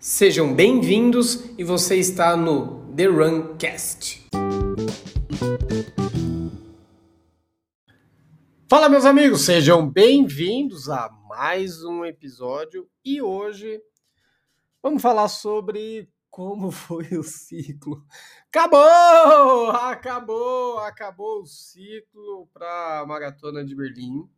Sejam bem-vindos e você está no The Runcast. Fala, meus amigos, sejam bem-vindos a mais um episódio e hoje vamos falar sobre como foi o ciclo. Acabou! Acabou! Acabou o ciclo para a Maratona de Berlim.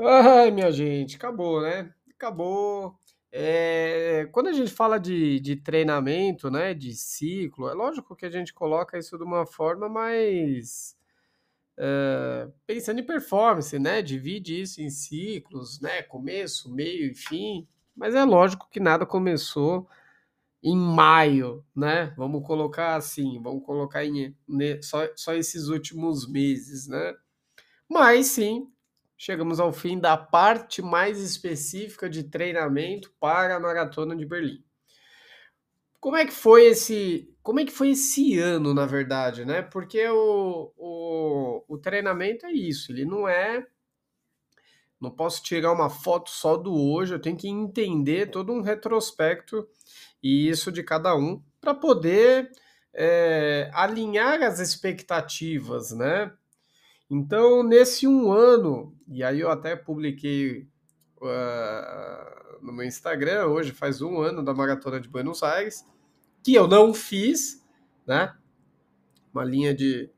Ai, minha gente, acabou, né? Acabou. É, quando a gente fala de, de treinamento, né, de ciclo, é lógico que a gente coloca isso de uma forma mais é, pensando em performance, né? Divide isso em ciclos, né? Começo, meio e fim. Mas é lógico que nada começou em maio, né? Vamos colocar assim, vamos colocar em né, só, só esses últimos meses, né? Mas sim, chegamos ao fim da parte mais específica de treinamento para a maratona de Berlim. Como é que foi esse, como é que foi esse ano, na verdade, né? Porque o, o, o treinamento é isso, ele não é não posso tirar uma foto só do hoje, eu tenho que entender todo um retrospecto e isso de cada um para poder é, alinhar as expectativas, né? Então, nesse um ano, e aí eu até publiquei uh, no meu Instagram, hoje faz um ano da Maratona de Buenos Aires, que eu não fiz, né? Uma linha de.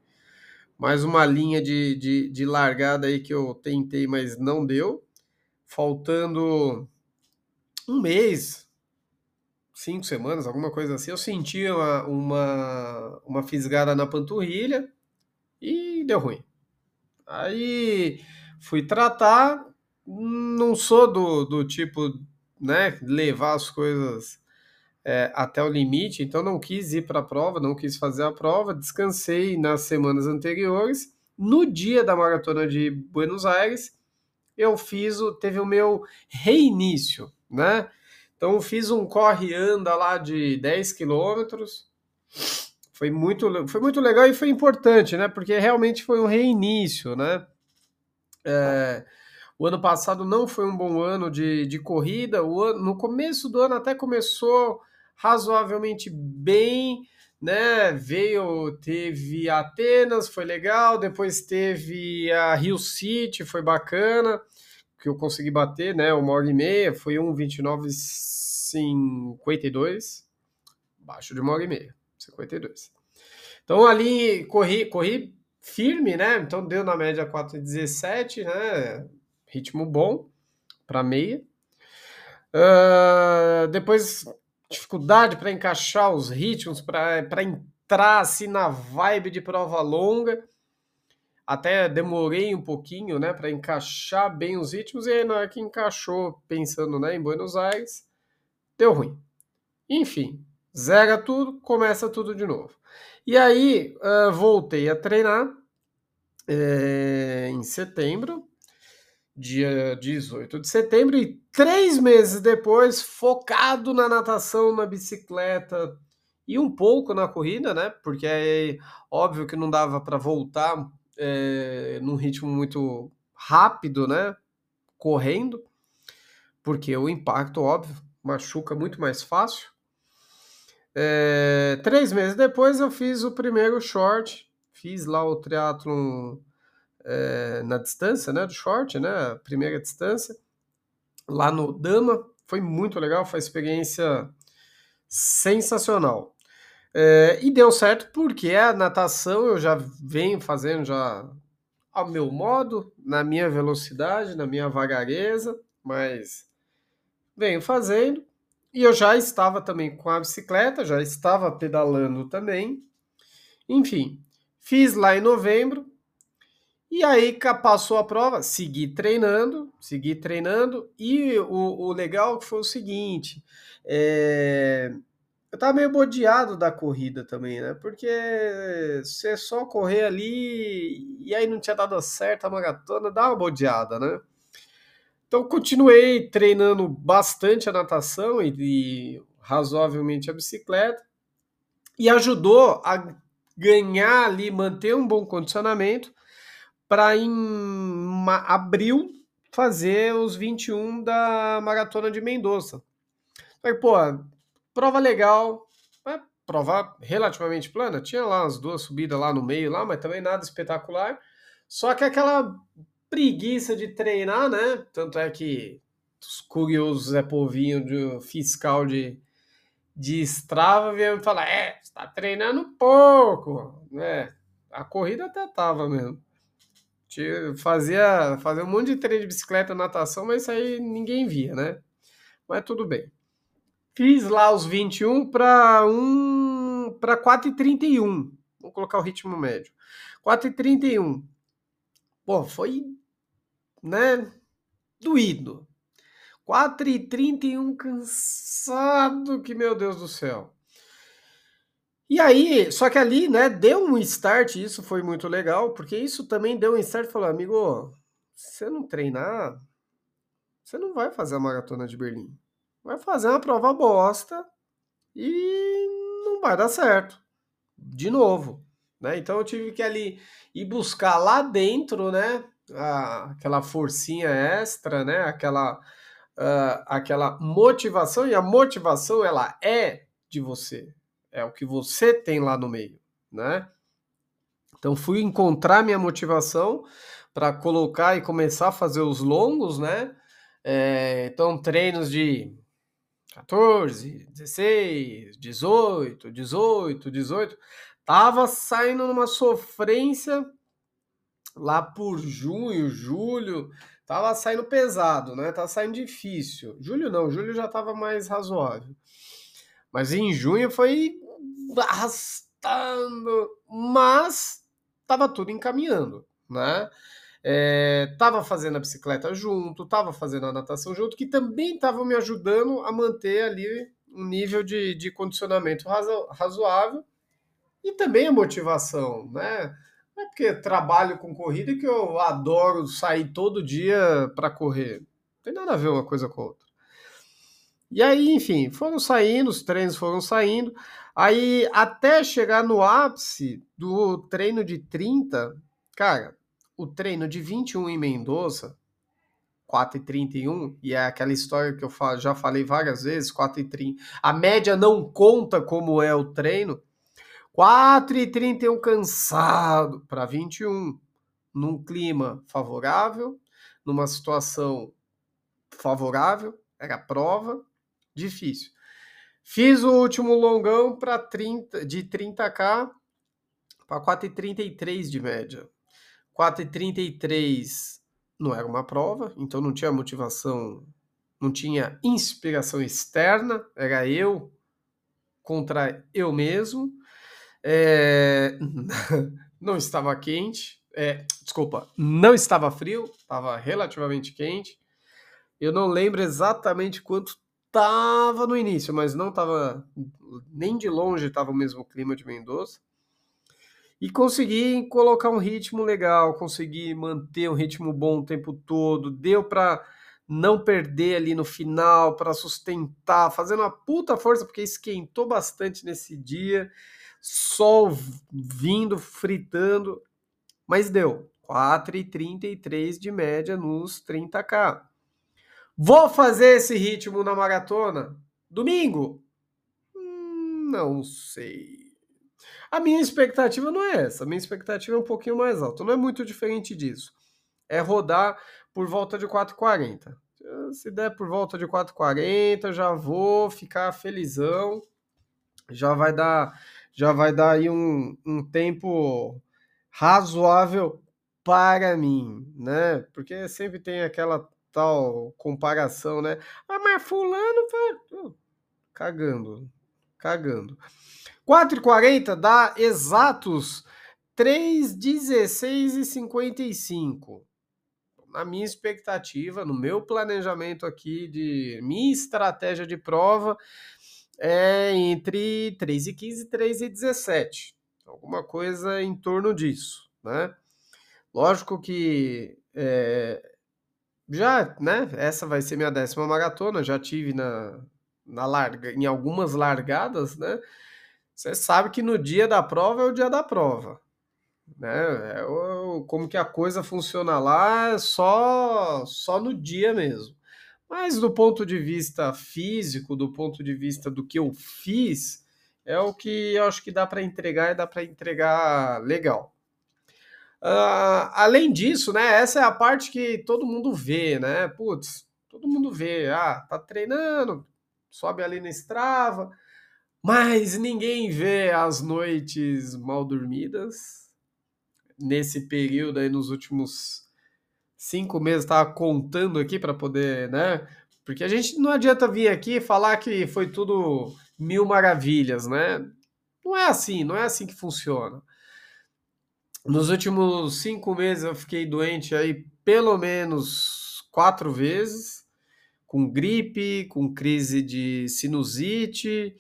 Mais uma linha de, de, de largada aí que eu tentei, mas não deu. Faltando um mês, cinco semanas, alguma coisa assim, eu senti uma, uma, uma fisgada na panturrilha e deu ruim. Aí fui tratar, não sou do, do tipo, né, levar as coisas é, até o limite, então não quis ir para a prova, não quis fazer a prova, descansei nas semanas anteriores. No dia da maratona de Buenos Aires, eu fiz o, teve o meu reinício, né? Então fiz um corre-anda lá de 10 quilômetros, foi muito, foi muito legal e foi importante, né? Porque realmente foi um reinício, né? É, o ano passado não foi um bom ano de, de corrida. O ano, no começo do ano até começou razoavelmente bem, né? Veio, teve Atenas, foi legal. Depois teve a Rio City, foi bacana, que eu consegui bater, né? Uma hora e meia, foi 1,29,52, baixo de uma hora e meia. 52. Então ali corri, corri firme, né? Então deu na média 4,17, né? Ritmo bom para meia. Uh, depois dificuldade para encaixar os ritmos, para entrar assim na vibe de prova longa. Até demorei um pouquinho, né, para encaixar bem os ritmos e aí na hora que encaixou, pensando, né, em Buenos Aires, deu ruim. Enfim, zera tudo, começa tudo de novo. E aí uh, voltei a treinar é, em setembro, dia 18 de setembro, e três meses depois, focado na natação, na bicicleta e um pouco na corrida, né? Porque é óbvio que não dava para voltar é, num ritmo muito rápido, né? Correndo, porque o impacto, óbvio, machuca muito mais fácil. É, três meses depois eu fiz o primeiro short, fiz lá o triatlon é, na distância, né, do short, né, primeira distância, lá no Dama, foi muito legal, foi uma experiência sensacional. É, e deu certo porque a natação eu já venho fazendo já ao meu modo, na minha velocidade, na minha vagareza, mas venho fazendo. E eu já estava também com a bicicleta, já estava pedalando também. Enfim, fiz lá em novembro. E aí passou a prova, segui treinando, segui treinando. E o, o legal foi o seguinte: é, eu tava meio bodeado da corrida também, né? Porque você só correr ali e aí não tinha dado certo a maratona, dá uma bodeada, né? Então continuei treinando bastante a natação e, e razoavelmente a bicicleta e ajudou a ganhar ali, manter um bom condicionamento para em abril fazer os 21 da maratona de Mendoza. Falei, pô, prova legal, é, prova relativamente plana. Tinha lá umas duas subidas lá no meio, lá, mas também nada espetacular. Só que aquela preguiça de treinar, né? Tanto é que os curiosos Zé Povinho de fiscal de, de Strava vieram falar: é, você tá treinando pouco, né? A corrida até tava mesmo. Fazia, fazia um monte de treino de bicicleta, natação, mas isso aí ninguém via, né? Mas tudo bem. Fiz lá os 21 para 1 para 4,31. Vou colocar o ritmo médio. 4,31. Pô, foi, né, doído. 4,31 cansado, que meu Deus do céu. E aí, só que ali, né, deu um start, isso foi muito legal, porque isso também deu um start, falou, amigo, se você não treinar, você não vai fazer a maratona de Berlim. Vai fazer uma prova bosta e não vai dar certo. De novo, né? Então eu tive que ali ir buscar lá dentro, né, a, aquela forcinha extra, né, aquela uh, aquela motivação e a motivação ela é de você, é o que você tem lá no meio, né? Então fui encontrar minha motivação para colocar e começar a fazer os longos, né? É, então treinos de 14, 16, 18, 18, 18, tava saindo numa sofrência lá por junho, julho, tava saindo pesado, né? Tava saindo difícil. Julho não, julho já tava mais razoável. Mas em junho foi arrastando, mas estava tudo encaminhando, né? É, tava fazendo a bicicleta junto, tava fazendo a natação junto, que também estavam me ajudando a manter ali um nível de, de condicionamento razo, razoável e também a motivação, né? Não é porque trabalho com corrida que eu adoro sair todo dia para correr. Não tem nada a ver uma coisa com a outra. E aí, enfim, foram saindo, os treinos foram saindo. Aí, até chegar no ápice do treino de 30, cara, o treino de 21 em Mendoza, 4 e 31, e é aquela história que eu já falei várias vezes, 4 e 30, a média não conta como é o treino, 4 e 31 cansado para 21, num clima favorável, numa situação favorável, era prova, difícil. Fiz o último longão para 30 de 30k para 4,33 de média. 4,33 não era uma prova, então não tinha motivação, não tinha inspiração externa, era eu contra eu mesmo. É... não estava quente, é, desculpa, não estava frio, estava relativamente quente. Eu não lembro exatamente quanto Tava no início, mas não tava nem de longe tava o mesmo clima de Mendoza. E consegui colocar um ritmo legal, consegui manter um ritmo bom o tempo todo, deu para não perder ali no final, para sustentar, fazendo uma puta força, porque esquentou bastante nesse dia, sol vindo, fritando, mas deu 4,33 de média nos 30k. Vou fazer esse ritmo na maratona? Domingo? Hum, não sei. A minha expectativa não é essa. A minha expectativa é um pouquinho mais alta. Não é muito diferente disso. É rodar por volta de 4,40. Se der por volta de 4,40, já vou ficar felizão. Já vai dar, já vai dar aí um, um tempo razoável para mim, né? Porque sempre tem aquela tal comparação, né? Ah, mas fulano foi... Uh, cagando, cagando. 4,40 dá exatos 3,16 e 55. Na minha expectativa, no meu planejamento aqui de minha estratégia de prova, é entre 3 e 15 e 3 e 17. Alguma coisa em torno disso, né? Lógico que é, já, né? Essa vai ser minha décima maratona. Já tive na, na larga, em algumas largadas, né? Você sabe que no dia da prova é o dia da prova, né? É o, como que a coisa funciona lá, só só no dia mesmo. Mas do ponto de vista físico, do ponto de vista do que eu fiz, é o que eu acho que dá para entregar e dá para entregar legal. Uh, além disso, né, essa é a parte que todo mundo vê, né? Putz, todo mundo vê, ah, tá treinando, sobe ali na estrava, mas ninguém vê as noites mal dormidas. Nesse período aí, nos últimos cinco meses, estava contando aqui para poder, né? Porque a gente não adianta vir aqui falar que foi tudo mil maravilhas, né? Não é assim, não é assim que funciona. Nos últimos cinco meses eu fiquei doente aí pelo menos quatro vezes, com gripe, com crise de sinusite,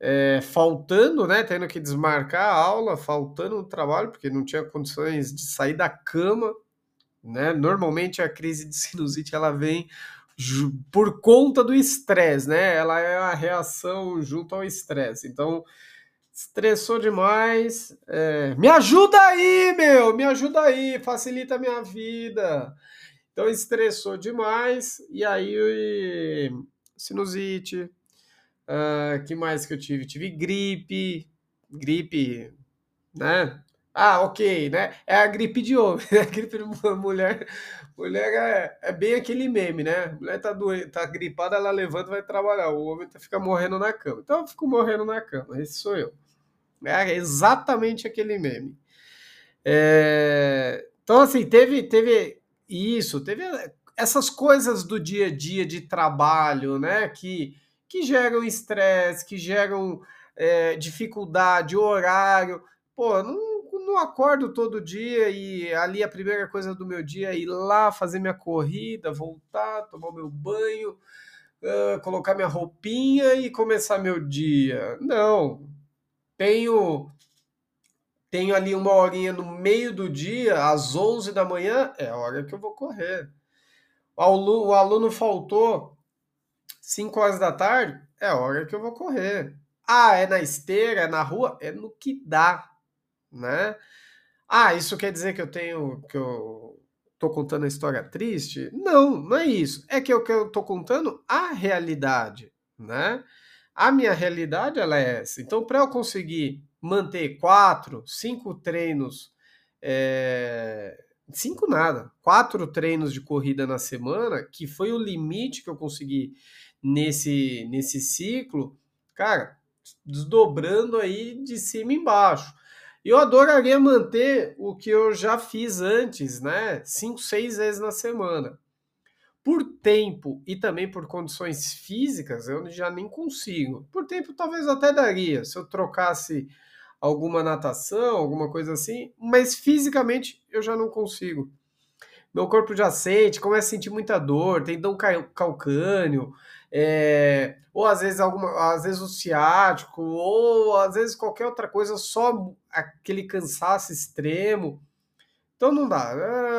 é, faltando, né? Tendo que desmarcar a aula, faltando no trabalho, porque não tinha condições de sair da cama, né? Normalmente a crise de sinusite ela vem por conta do estresse, né? Ela é a reação junto ao estresse. Então, estressou demais. É, me ajuda aí, meu! Me ajuda aí, facilita a minha vida. Então, estressou demais, e aí, sinusite. Uh, que mais que eu tive? Tive gripe, gripe, né? Ah, ok, né? É a gripe de homem, né? A gripe de mulher, mulher é, é bem aquele meme, né? Mulher tá, doente, tá gripada, ela levanta e vai trabalhar. O homem tá, fica morrendo na cama. Então eu fico morrendo na cama, esse sou eu. É exatamente aquele meme. É... Então, assim, teve, teve isso, teve essas coisas do dia a dia de trabalho, né? Que, que geram estresse, que geram é, dificuldade, horário. Pô, não não acordo todo dia e ali a primeira coisa do meu dia é ir lá fazer minha corrida, voltar, tomar meu banho, uh, colocar minha roupinha e começar meu dia. Não. Tenho tenho ali uma horinha no meio do dia, às 11 da manhã, é a hora que eu vou correr. O aluno, o aluno faltou 5 horas da tarde, é a hora que eu vou correr. Ah, é na esteira, é na rua? É no que dá né? Ah, isso quer dizer que eu tenho que eu tô contando a história triste? Não, não é isso. É que eu, que eu tô contando a realidade, né? A minha realidade ela é essa. Então, para eu conseguir manter quatro, cinco treinos, é... cinco nada, quatro treinos de corrida na semana, que foi o limite que eu consegui nesse nesse ciclo, cara, desdobrando aí de cima embaixo. Eu adoraria manter o que eu já fiz antes, né? Cinco, seis vezes na semana. Por tempo e também por condições físicas, eu já nem consigo. Por tempo, talvez até daria, se eu trocasse alguma natação, alguma coisa assim, mas fisicamente eu já não consigo. Meu corpo já sente, começa a sentir muita dor, tendão calcâneo, é, ou às vezes alguma, às vezes o ciático, ou às vezes qualquer outra coisa, só aquele cansaço extremo. Então não dá.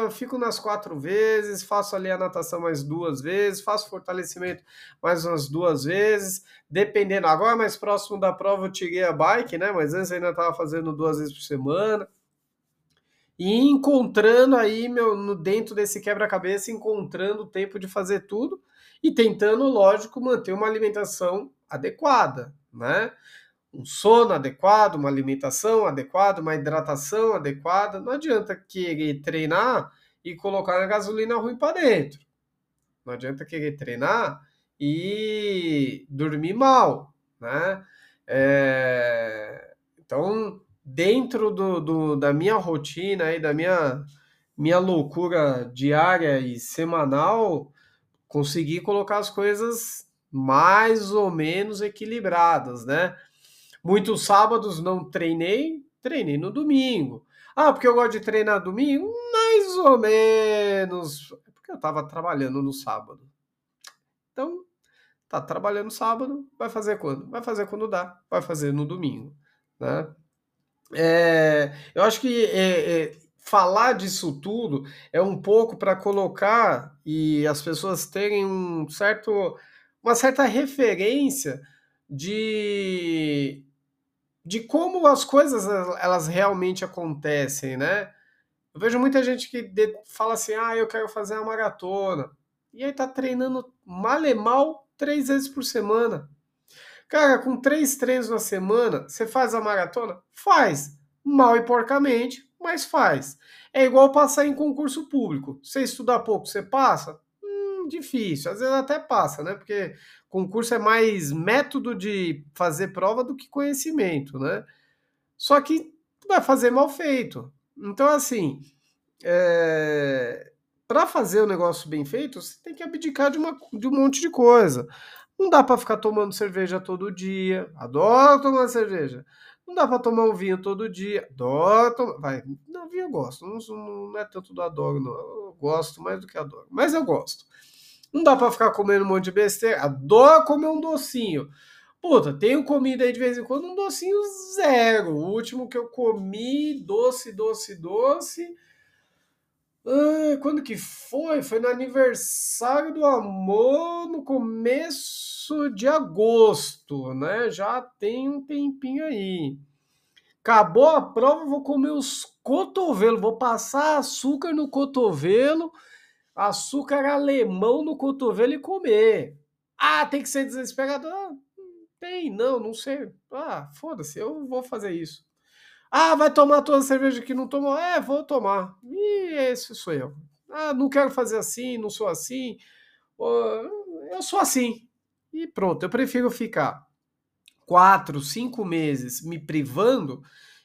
Eu fico nas quatro vezes, faço ali a natação mais duas vezes, faço fortalecimento mais umas duas vezes, dependendo. Agora mais próximo da prova eu tirei a bike, né? Mas antes ainda estava fazendo duas vezes por semana. E encontrando aí, meu, dentro desse quebra-cabeça, encontrando o tempo de fazer tudo e tentando, lógico, manter uma alimentação adequada, né? Um sono adequado, uma alimentação adequada, uma hidratação adequada. Não adianta querer treinar e colocar a gasolina ruim para dentro. Não adianta querer treinar e dormir mal, né? É... Então, dentro do, do, da minha rotina e da minha, minha loucura diária e semanal, conseguir colocar as coisas mais ou menos equilibradas, né? Muitos sábados não treinei, treinei no domingo. Ah, porque eu gosto de treinar domingo? Mais ou menos. É porque eu estava trabalhando no sábado. Então, tá trabalhando sábado, vai fazer quando? Vai fazer quando dá, vai fazer no domingo, né? É, eu acho que é, é, falar disso tudo é um pouco para colocar e as pessoas terem um certo, uma certa referência de, de como as coisas elas realmente acontecem, né? Eu vejo muita gente que fala assim, ah, eu quero fazer uma maratona. E aí tá treinando mal e mal três vezes por semana. Cara, com três treinos na semana, você faz a maratona? Faz. Mal e porcamente, mas faz. É igual passar em concurso público. Você estudar pouco, você passa? Hum, difícil. Às vezes até passa, né? Porque concurso é mais método de fazer prova do que conhecimento, né? Só que vai fazer mal feito. Então, assim, é... para fazer o negócio bem feito, você tem que abdicar de, uma, de um monte de coisa. Não dá para ficar tomando cerveja todo dia. Adoro tomar cerveja. Não dá para tomar um vinho todo dia. Adoro tomar. Vai, não, vinho eu gosto. Não, não é tanto do adoro, não. Eu gosto mais do que adoro. Mas eu gosto. Não dá para ficar comendo um monte de besteira. Adoro comer um docinho. Puta, tenho comido aí de vez em quando um docinho zero. O último que eu comi, doce, doce, doce quando que foi? Foi no aniversário do amor, no começo de agosto, né? Já tem um tempinho aí. Acabou a prova, vou comer os cotovelos, vou passar açúcar no cotovelo, açúcar alemão no cotovelo e comer. Ah, tem que ser desesperado? Ah, tem, não, não sei. Ah, foda-se, eu vou fazer isso. Ah, vai tomar toda a cerveja que não tomou? É, vou tomar. E esse sou eu. Ah, não quero fazer assim, não sou assim. Eu sou assim. E pronto, eu prefiro ficar quatro, cinco meses me privando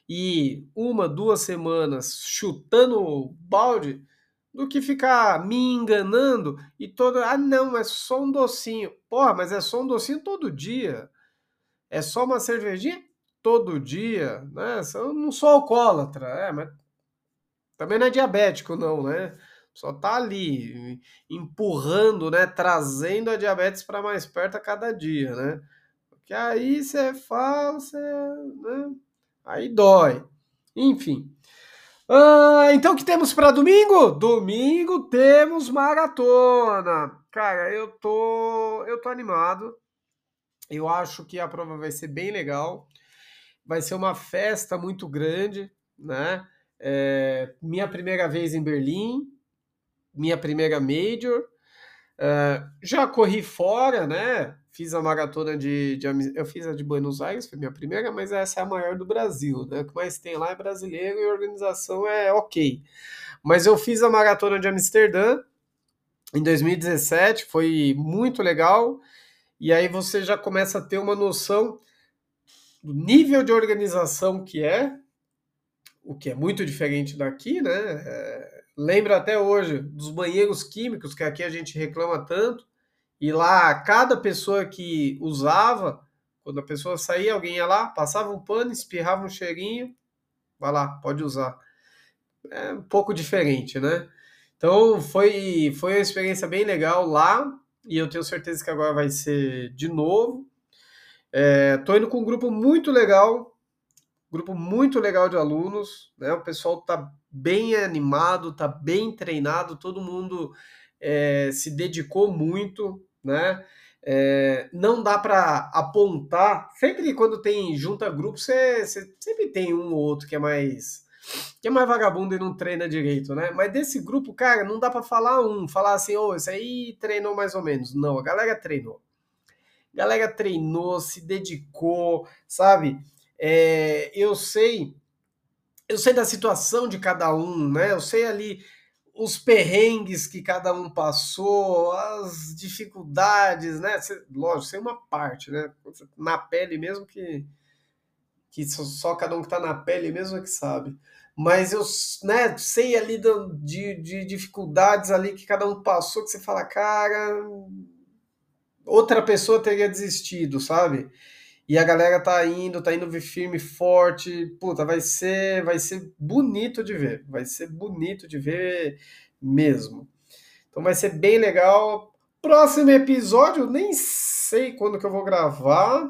e uma, duas semanas chutando balde do que ficar me enganando e toda. Ah, não, é só um docinho. Porra, mas é só um docinho todo dia. É só uma cervejinha? Todo dia, né? Eu não sou alcoólatra, é, mas também não é diabético, não, né? Só tá ali empurrando, né? Trazendo a diabetes para mais perto a cada dia, né? Porque aí você fala, você, né? Aí dói. Enfim. Ah, então o que temos para domingo? Domingo temos maratona. Cara, eu tô, eu tô animado. Eu acho que a prova vai ser bem legal vai ser uma festa muito grande, né? É, minha primeira vez em Berlim, minha primeira major. É, já corri fora, né? Fiz a maratona de, de, Eu fiz a de Buenos Aires, foi minha primeira, mas essa é a maior do Brasil, né? O que mais tem lá é brasileiro e a organização é ok. Mas eu fiz a maratona de Amsterdã em 2017, foi muito legal. E aí você já começa a ter uma noção do nível de organização que é, o que é muito diferente daqui, né? É, lembra até hoje dos banheiros químicos, que aqui a gente reclama tanto, e lá cada pessoa que usava, quando a pessoa saía, alguém ia lá, passava um pano, espirrava um cheirinho, vai lá, pode usar. É um pouco diferente, né? Então foi, foi uma experiência bem legal lá, e eu tenho certeza que agora vai ser de novo. É, tô indo com um grupo muito legal, grupo muito legal de alunos, né? O pessoal tá bem animado, tá bem treinado, todo mundo é, se dedicou muito, né? É, não dá para apontar. Sempre quando tem junta grupo, você, sempre tem um ou outro que é mais que é mais vagabundo e não treina direito, né? Mas desse grupo, cara, não dá para falar um, falar assim, ô, oh, esse aí treinou mais ou menos. Não, a galera treinou galera treinou, se dedicou, sabe? É, eu sei, eu sei da situação de cada um, né? Eu sei ali os perrengues que cada um passou, as dificuldades, né? Lógico, sei uma parte, né? Na pele mesmo que que só cada um que está na pele mesmo é que sabe. Mas eu né, sei ali de, de dificuldades ali que cada um passou, que você fala, cara, outra pessoa teria desistido, sabe? E a galera tá indo, tá indo firme, forte. Puta, vai ser, vai ser bonito de ver. Vai ser bonito de ver mesmo. Então vai ser bem legal. Próximo episódio, nem sei quando que eu vou gravar.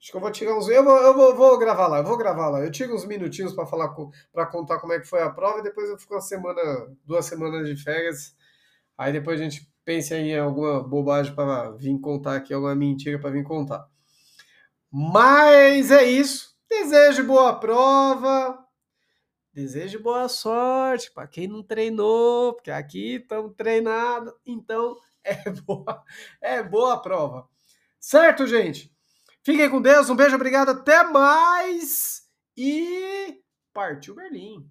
Acho que eu vou tirar uns. Eu vou, eu vou, vou gravar lá, eu vou gravar lá. Eu tiro uns minutinhos para falar, para contar como é que foi a prova e depois eu fico uma semana, duas semanas de férias. Aí depois a gente pense em alguma bobagem para vir contar aqui, alguma mentira para vir contar. Mas é isso. Desejo boa prova. Desejo boa sorte para quem não treinou, porque aqui estamos treinados, então é boa, é boa prova. Certo, gente? Fiquem com Deus, um beijo, obrigado, até mais e partiu Berlim.